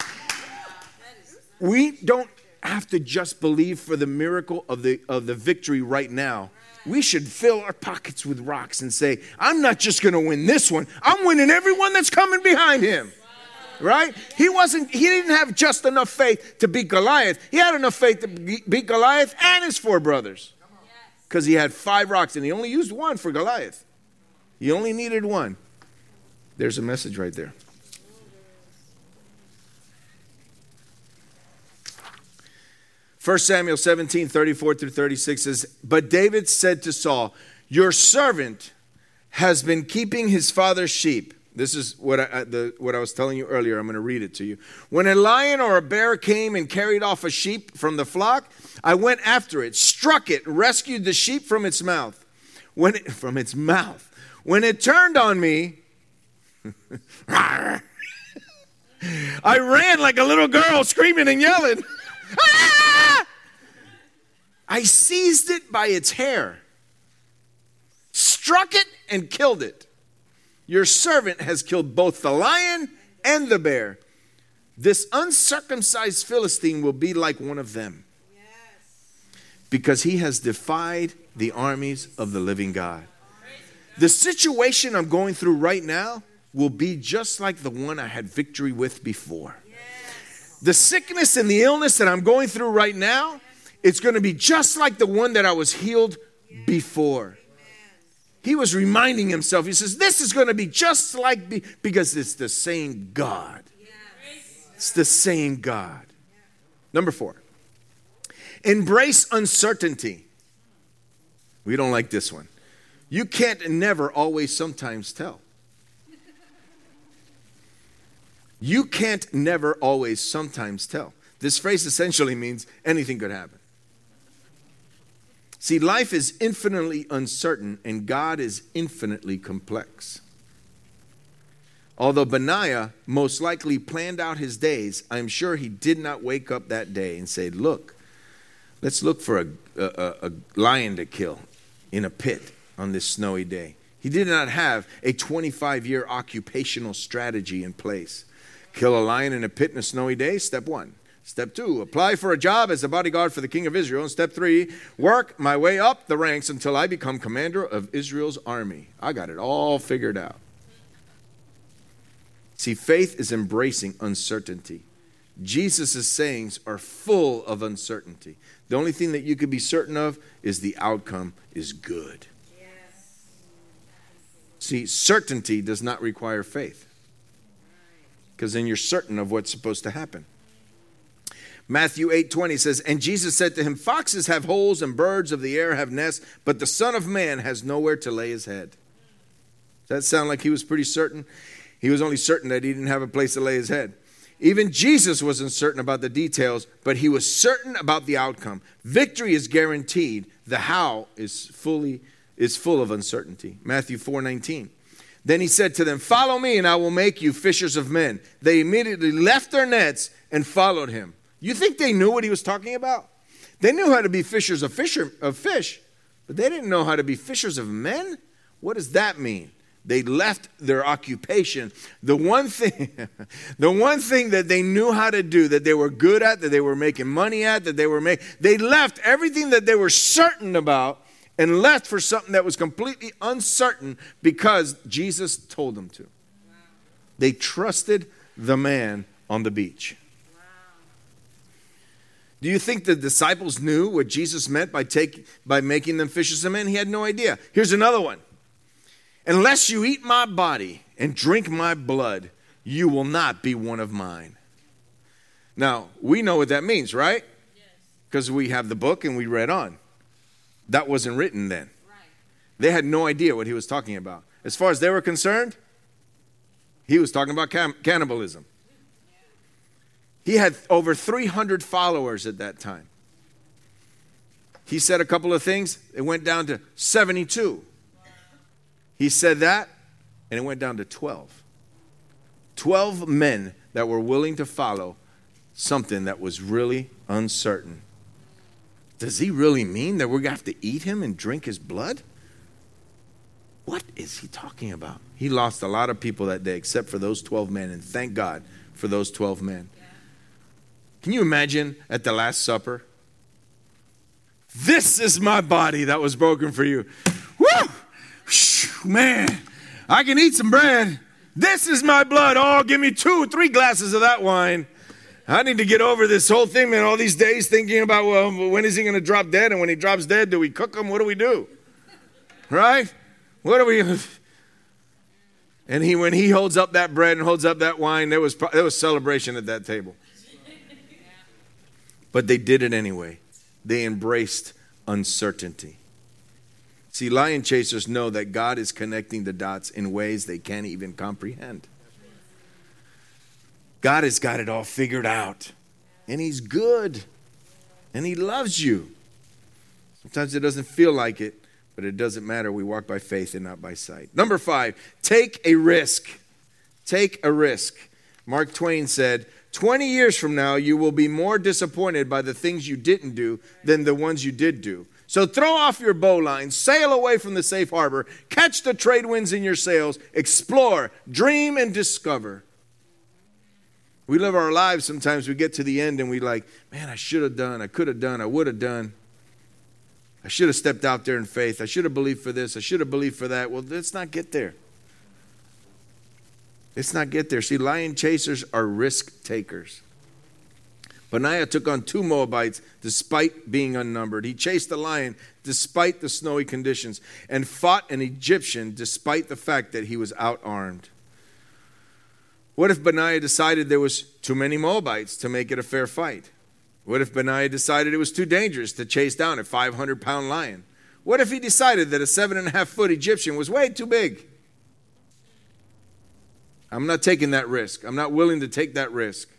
we don't have to just believe for the miracle of the, of the victory right now. We should fill our pockets with rocks and say, I'm not just going to win this one, I'm winning everyone that's coming behind him. Right? He wasn't, he didn't have just enough faith to beat Goliath. He had enough faith to beat Goliath and his four brothers. Because he had five rocks and he only used one for Goliath. He only needed one. There's a message right there. 1 Samuel 17, 34 through 36 says, But David said to Saul, Your servant has been keeping his father's sheep. This is what I, the, what I was telling you earlier. I'm going to read it to you. When a lion or a bear came and carried off a sheep from the flock, I went after it, struck it, rescued the sheep from its mouth. When it, [LAUGHS] from its mouth. When it turned on me, [LAUGHS] I ran like a little girl screaming and yelling. [LAUGHS] I seized it by its hair, struck it, and killed it. Your servant has killed both the lion and the bear. This uncircumcised Philistine will be like one of them because he has defied the armies of the living God. The situation I'm going through right now will be just like the one I had victory with before. The sickness and the illness that I'm going through right now, it's going to be just like the one that I was healed before. He was reminding himself, he says, This is going to be just like, be, because it's the same God. It's the same God. Number four, embrace uncertainty. We don't like this one. You can't never always sometimes tell. You can't never always sometimes tell. This phrase essentially means anything could happen. See, life is infinitely uncertain and God is infinitely complex. Although Benaiah most likely planned out his days, I'm sure he did not wake up that day and say, Look, let's look for a, a, a lion to kill in a pit on this snowy day. He did not have a 25 year occupational strategy in place. Kill a lion in a pit in a snowy day, step one. Step two, apply for a job as a bodyguard for the king of Israel. And step three, work my way up the ranks until I become commander of Israel's army. I got it all figured out. See, faith is embracing uncertainty. Jesus' sayings are full of uncertainty. The only thing that you could be certain of is the outcome is good. Yes. See, certainty does not require faith because then you're certain of what's supposed to happen. Matthew 8:20 says, "And Jesus said to him, Foxes have holes and birds of the air have nests, but the Son of Man has nowhere to lay his head." Does that sound like he was pretty certain? He was only certain that he didn't have a place to lay his head. Even Jesus wasn't certain about the details, but he was certain about the outcome. Victory is guaranteed. The how is fully is full of uncertainty. Matthew 4:19. Then he said to them, Follow me, and I will make you fishers of men. They immediately left their nets and followed him. You think they knew what he was talking about? They knew how to be fishers of, fisher, of fish, but they didn't know how to be fishers of men? What does that mean? They left their occupation. The one thing, [LAUGHS] the one thing that they knew how to do, that they were good at, that they were making money at, that they were making, they left everything that they were certain about and left for something that was completely uncertain because Jesus told them to. They trusted the man on the beach. Do you think the disciples knew what Jesus meant by, take, by making them fishers of men? He had no idea. Here's another one Unless you eat my body and drink my blood, you will not be one of mine. Now, we know what that means, right? Because yes. we have the book and we read on. That wasn't written then. They had no idea what he was talking about. As far as they were concerned, he was talking about cannibalism. He had over 300 followers at that time. He said a couple of things, it went down to 72. He said that, and it went down to 12. 12 men that were willing to follow something that was really uncertain. Does he really mean that we're going to have to eat him and drink his blood? What is he talking about? He lost a lot of people that day, except for those 12 men, and thank God for those 12 men. Can you imagine at the Last Supper? This is my body that was broken for you. Woo! Man, I can eat some bread. This is my blood. Oh, give me two, three glasses of that wine. I need to get over this whole thing, man. All these days thinking about, well, when is he going to drop dead? And when he drops dead, do we cook him? What do we do? Right? What do we. [LAUGHS] And he, when he holds up that bread and holds up that wine, there was, there was celebration at that table. But they did it anyway. They embraced uncertainty. See, lion chasers know that God is connecting the dots in ways they can't even comprehend. God has got it all figured out, and He's good, and He loves you. Sometimes it doesn't feel like it, but it doesn't matter. We walk by faith and not by sight. Number five, take a risk. Take a risk. Mark Twain said, 20 years from now, you will be more disappointed by the things you didn't do than the ones you did do. So throw off your bowline, sail away from the safe harbor, catch the trade winds in your sails, explore, dream, and discover. We live our lives sometimes, we get to the end and we like, man, I should have done, I could have done, I would have done. I should have stepped out there in faith. I should have believed for this. I should have believed for that. Well, let's not get there. Let's not get there. See, lion chasers are risk takers. Benaiah took on two Moabites despite being unnumbered. He chased the lion despite the snowy conditions and fought an Egyptian despite the fact that he was outarmed. What if Benaiah decided there was too many Moabites to make it a fair fight? What if Benaiah decided it was too dangerous to chase down a 500 pound lion? What if he decided that a seven and a half foot Egyptian was way too big? I'm not taking that risk. I'm not willing to take that risk.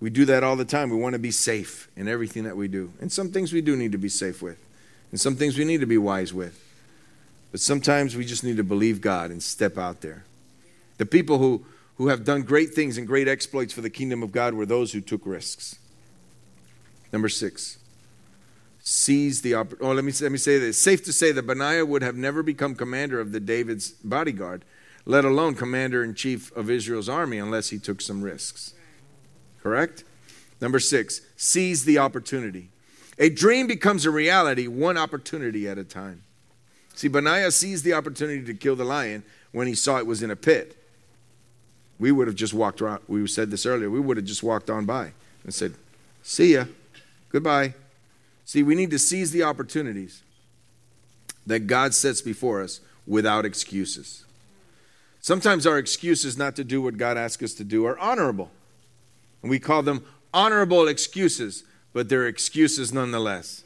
We do that all the time. We want to be safe in everything that we do. And some things we do need to be safe with, and some things we need to be wise with. But sometimes we just need to believe God and step out there. The people who, who have done great things and great exploits for the kingdom of God were those who took risks. Number six, seize the opportunity. Oh, let me, let me say this. Safe to say that Benaiah would have never become commander of the David's bodyguard, let alone commander in chief of Israel's army, unless he took some risks. Correct? Number six, seize the opportunity. A dream becomes a reality one opportunity at a time. See, Benaiah seized the opportunity to kill the lion when he saw it was in a pit. We would have just walked around. We said this earlier. We would have just walked on by and said, See ya. Goodbye. See, we need to seize the opportunities that God sets before us without excuses. Sometimes our excuses not to do what God asks us to do are honorable. And we call them honorable excuses, but they're excuses nonetheless.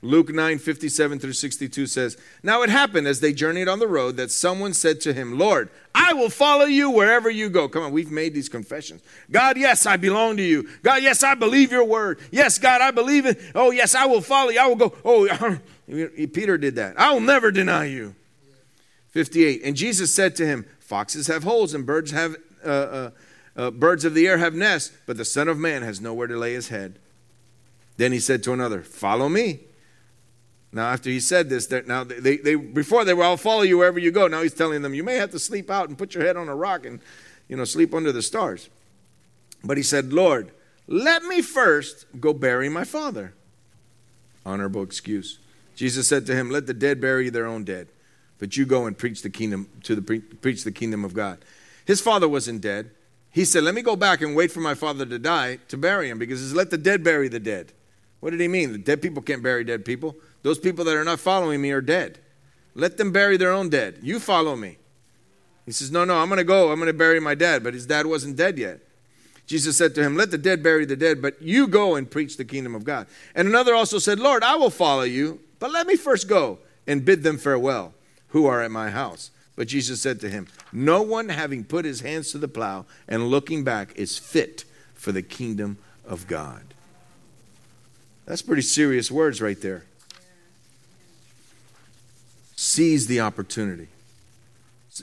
Luke 9, 57 through 62 says, Now it happened as they journeyed on the road that someone said to him, Lord, I will follow you wherever you go. Come on, we've made these confessions. God, yes, I belong to you. God, yes, I believe your word. Yes, God, I believe it. Oh, yes, I will follow you. I will go. Oh, [LAUGHS] Peter did that. I will never deny you. 58. And Jesus said to him, Foxes have holes and birds have. Uh, uh, uh, birds of the air have nests, but the Son of Man has nowhere to lay his head. Then he said to another, Follow me. Now, after he said this, now they, they before they were, I'll follow you wherever you go. Now he's telling them, you may have to sleep out and put your head on a rock and, you know, sleep under the stars. But he said, Lord, let me first go bury my father. Honorable excuse. Jesus said to him, Let the dead bury their own dead, but you go and preach the kingdom to the preach the kingdom of God. His father wasn't dead. He said, Let me go back and wait for my father to die to bury him because he says, Let the dead bury the dead. What did he mean? The dead people can't bury dead people. Those people that are not following me are dead. Let them bury their own dead. You follow me. He says, No, no, I'm going to go. I'm going to bury my dad. But his dad wasn't dead yet. Jesus said to him, Let the dead bury the dead, but you go and preach the kingdom of God. And another also said, Lord, I will follow you, but let me first go and bid them farewell who are at my house. But Jesus said to him, No one having put his hands to the plow and looking back is fit for the kingdom of God. That's pretty serious words right there. Seize the opportunity.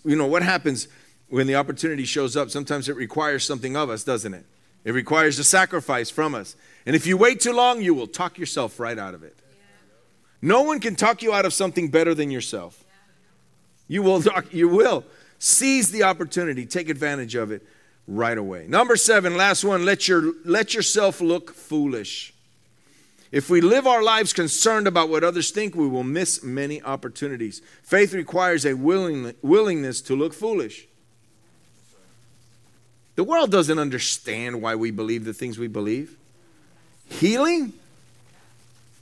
You know, what happens when the opportunity shows up, sometimes it requires something of us, doesn't it? It requires a sacrifice from us. And if you wait too long, you will talk yourself right out of it. No one can talk you out of something better than yourself. You will [LAUGHS] you will seize the opportunity, take advantage of it right away. Number 7, last one, let your let yourself look foolish. If we live our lives concerned about what others think, we will miss many opportunities. Faith requires a willing, willingness to look foolish. The world doesn't understand why we believe the things we believe. Healing?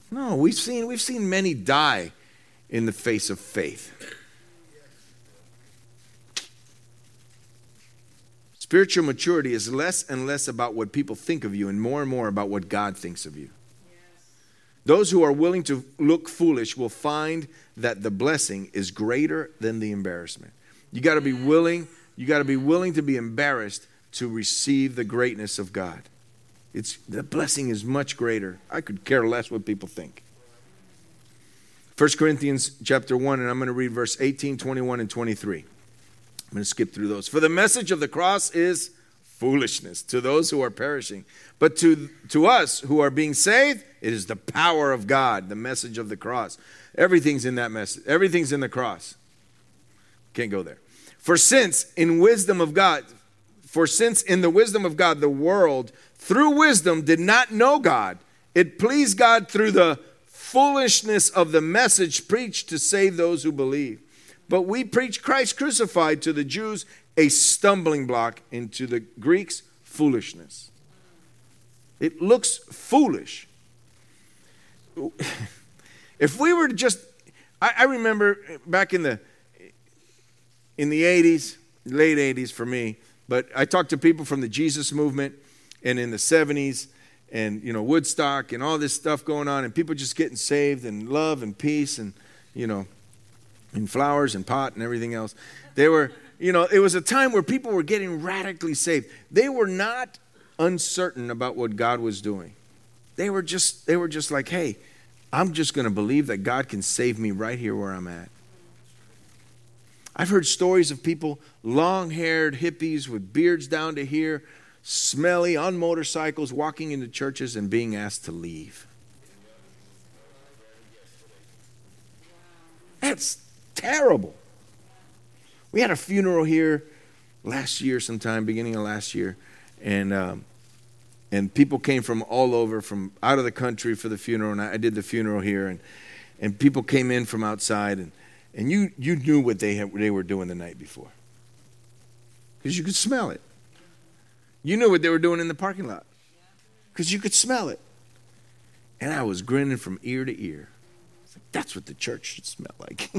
No, we've seen, we've seen many die in the face of faith. Spiritual maturity is less and less about what people think of you and more and more about what God thinks of you. Those who are willing to look foolish will find that the blessing is greater than the embarrassment. You got to be willing, you got to be willing to be embarrassed to receive the greatness of God. It's the blessing is much greater. I could care less what people think. 1 Corinthians chapter 1 and I'm going to read verse 18, 21 and 23. I'm going to skip through those. For the message of the cross is foolishness to those who are perishing, but to to us who are being saved, it is the power of God, the message of the cross. Everything's in that message. Everything's in the cross. Can't go there. For since in wisdom of God, for since in the wisdom of God, the world through wisdom did not know God, it pleased God through the foolishness of the message preached to save those who believe. But we preach Christ crucified to the Jews, a stumbling block, and to the Greeks, foolishness. It looks foolish. [LAUGHS] If we were to just, I, I remember back in the in the 80s, late 80s for me, but I talked to people from the Jesus movement and in the 70s and, you know, Woodstock and all this stuff going on and people just getting saved and love and peace and, you know, and flowers and pot and everything else. They were, you know, it was a time where people were getting radically saved. They were not uncertain about what God was doing. They were just they were just like, "Hey, I'm just going to believe that God can save me right here where I'm at." I've heard stories of people, long haired hippies with beards down to here, smelly, on motorcycles, walking into churches and being asked to leave. That's terrible. We had a funeral here last year, sometime, beginning of last year, and um, and people came from all over, from out of the country for the funeral. And I, I did the funeral here, and and people came in from outside, and and you, you knew what they, had, they were doing the night before because you could smell it. You knew what they were doing in the parking lot because you could smell it. And I was grinning from ear to ear. Like, That's what the church should smell like.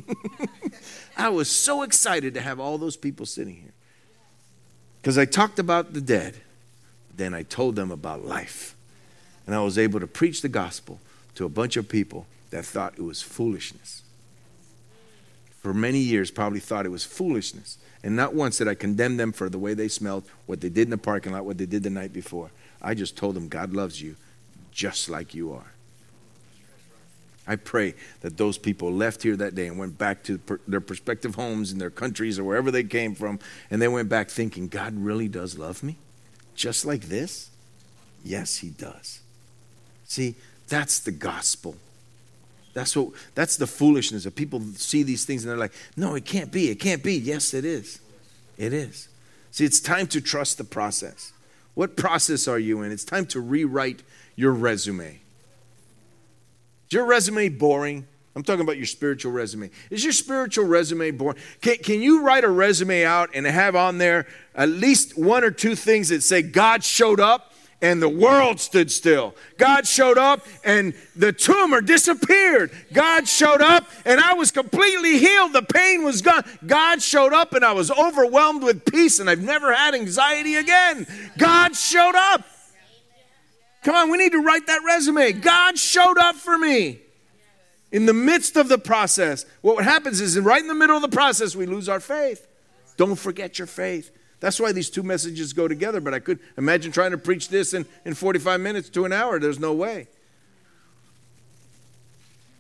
[LAUGHS] I was so excited to have all those people sitting here because I talked about the dead, then I told them about life. And I was able to preach the gospel to a bunch of people that thought it was foolishness for many years probably thought it was foolishness. And not once did I condemn them for the way they smelled, what they did in the parking lot, what they did the night before. I just told them God loves you just like you are. I pray that those people left here that day and went back to their prospective homes in their countries or wherever they came from, and they went back thinking, God really does love me? Just like this? Yes, He does. See, that's the gospel. That's what that's the foolishness of people see these things and they're like, no, it can't be. It can't be. Yes, it is. It is. See, it's time to trust the process. What process are you in? It's time to rewrite your resume. Is your resume boring? I'm talking about your spiritual resume. Is your spiritual resume boring? Can, can you write a resume out and have on there at least one or two things that say God showed up and the world stood still. God showed up and the tumor disappeared. God showed up and I was completely healed. The pain was gone. God showed up and I was overwhelmed with peace and I've never had anxiety again. God showed up. Come on, we need to write that resume. God showed up for me. In the midst of the process, what happens is right in the middle of the process, we lose our faith. Don't forget your faith. That's why these two messages go together, but I could imagine trying to preach this in, in 45 minutes to an hour. There's no way.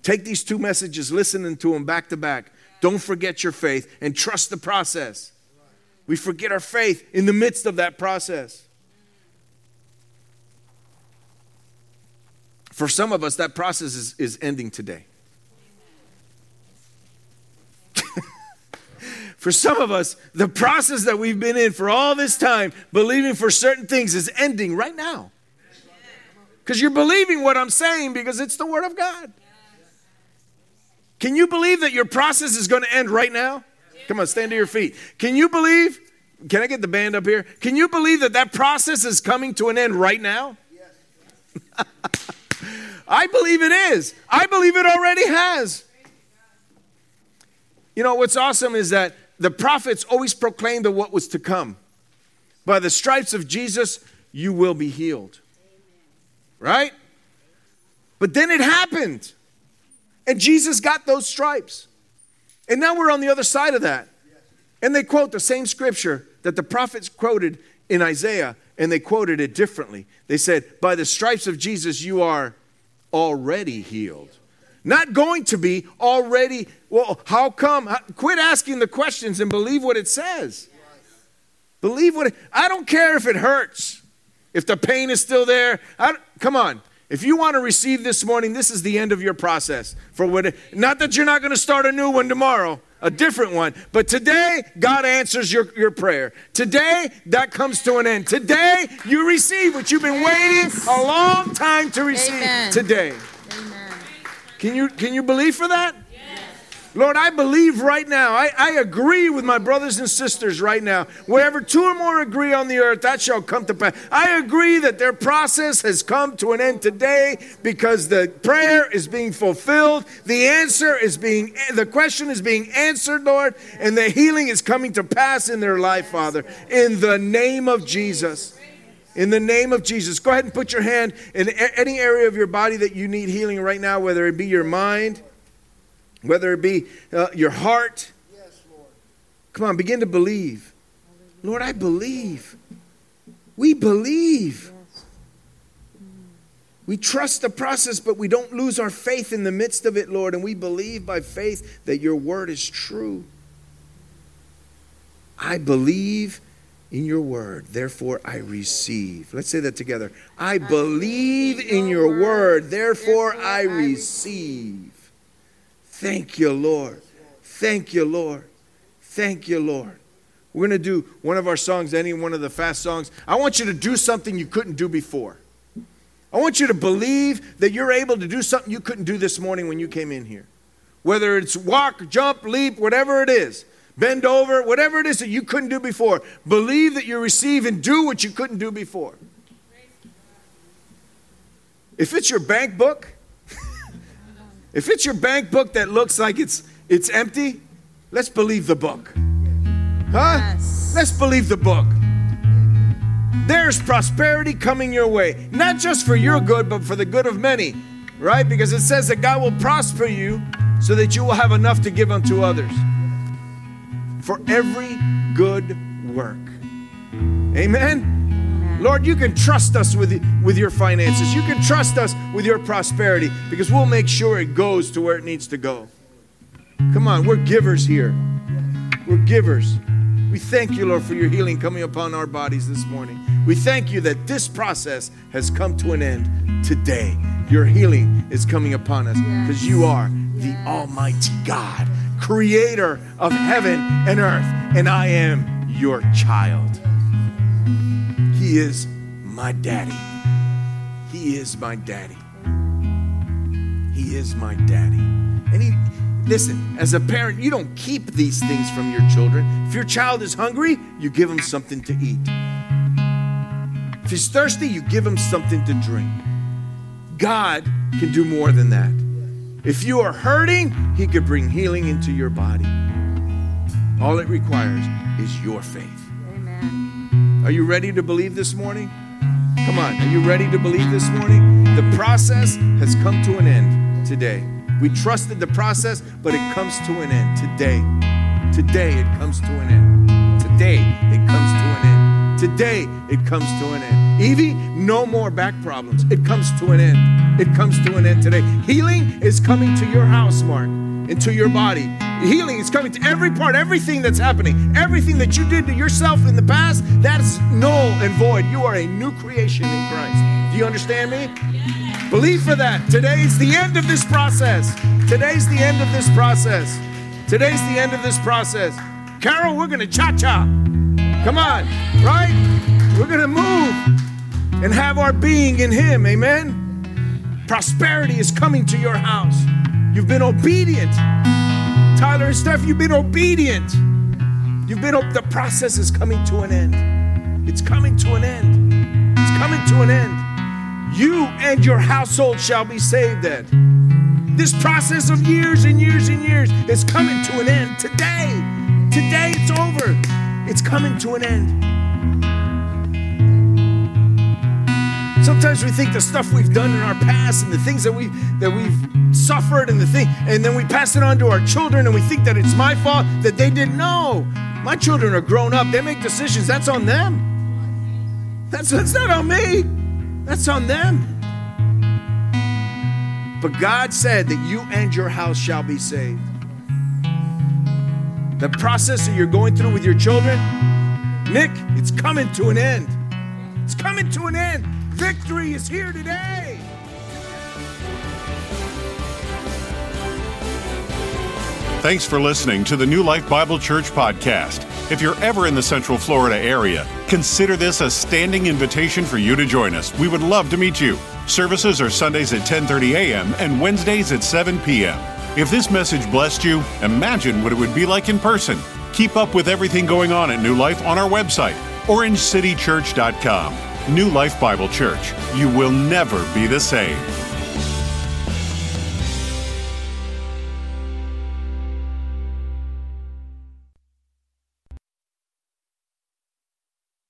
Take these two messages, listening to them back to back. Don't forget your faith and trust the process. We forget our faith in the midst of that process. For some of us, that process is, is ending today. [LAUGHS] for some of us, the process that we've been in for all this time, believing for certain things, is ending right now. Because you're believing what I'm saying because it's the Word of God. Can you believe that your process is going to end right now? Come on, stand to your feet. Can you believe? Can I get the band up here? Can you believe that that process is coming to an end right now? [LAUGHS] I believe it is. I believe it already has. You know, what's awesome is that the prophets always proclaimed what was to come. By the stripes of Jesus, you will be healed. Right? But then it happened. And Jesus got those stripes. And now we're on the other side of that. And they quote the same scripture that the prophets quoted in Isaiah, and they quoted it differently. They said, By the stripes of Jesus, you are already healed. Not going to be already. Well, how come? Quit asking the questions and believe what it says. Believe what it, I don't care if it hurts, if the pain is still there. come on. If you want to receive this morning, this is the end of your process. For what, not that you're not going to start a new one tomorrow, a different one, but today God answers your, your prayer. Today that comes to an end. Today you receive what you've been waiting a long time to receive. Amen. Today. Amen. Can you can you believe for that? Lord, I believe right now. I, I agree with my brothers and sisters right now. Wherever two or more agree on the earth, that shall come to pass. I agree that their process has come to an end today because the prayer is being fulfilled. The answer is being, the question is being answered, Lord, and the healing is coming to pass in their life, Father, in the name of Jesus. In the name of Jesus. Go ahead and put your hand in any area of your body that you need healing right now, whether it be your mind whether it be uh, your heart. Yes, Lord. Come on, begin to believe. Lord, I believe. We believe. We trust the process, but we don't lose our faith in the midst of it, Lord, and we believe by faith that your word is true. I believe in your word, therefore I receive. Let's say that together. I believe in your word, therefore I receive. Thank you, Lord. Thank you, Lord. Thank you, Lord. We're going to do one of our songs, any one of the fast songs. I want you to do something you couldn't do before. I want you to believe that you're able to do something you couldn't do this morning when you came in here. Whether it's walk, jump, leap, whatever it is, bend over, whatever it is that you couldn't do before, believe that you receive and do what you couldn't do before. If it's your bank book, if it's your bank book that looks like it's it's empty, let's believe the book. Huh? Yes. Let's believe the book. There's prosperity coming your way, not just for your good, but for the good of many, right? Because it says that God will prosper you so that you will have enough to give unto others. For every good work. Amen. Lord, you can trust us with, with your finances. You can trust us with your prosperity because we'll make sure it goes to where it needs to go. Come on, we're givers here. We're givers. We thank you, Lord, for your healing coming upon our bodies this morning. We thank you that this process has come to an end today. Your healing is coming upon us because you are the Almighty God, creator of heaven and earth, and I am your child. He is my daddy. He is my daddy. He is my daddy. And he, listen, as a parent, you don't keep these things from your children. If your child is hungry, you give him something to eat. If he's thirsty, you give him something to drink. God can do more than that. If you are hurting, he could bring healing into your body. All it requires is your faith. Are you ready to believe this morning? Come on, are you ready to believe this morning? The process has come to an end today. We trusted the process, but it comes to an end today. Today it comes to an end. Today it comes to an end. Today it comes to an end. Evie, no more back problems. It comes to an end. It comes to an end today. Healing is coming to your house, Mark. Into your body. Healing is coming to every part, everything that's happening, everything that you did to yourself in the past, that is null and void. You are a new creation in Christ. Do you understand me? Believe for that. Today is the end of this process. Today's the end of this process. Today's the end of this process. Carol, we're going to cha cha. Come on, right? We're going to move and have our being in Him. Amen. Prosperity is coming to your house. You've been obedient. Tyler and Steph, you've been obedient. You've been, the process is coming to an end. It's coming to an end. It's coming to an end. You and your household shall be saved then. This process of years and years and years is coming to an end today. Today it's over. It's coming to an end. Sometimes we think the stuff we've done in our past and the things that we that we've suffered and the thing, and then we pass it on to our children and we think that it's my fault that they didn't know. My children are grown up. They make decisions. That's on them. That's that's not on me. That's on them. But God said that you and your house shall be saved. The process that you're going through with your children, Nick, it's coming to an end. It's coming to an end. Victory is here today. Thanks for listening to the New Life Bible Church podcast. If you're ever in the Central Florida area, consider this a standing invitation for you to join us. We would love to meet you. Services are Sundays at 10:30 a.m. and Wednesdays at 7 p.m. If this message blessed you, imagine what it would be like in person. Keep up with everything going on at New Life on our website, orangecitychurch.com. New Life Bible Church. You will never be the same.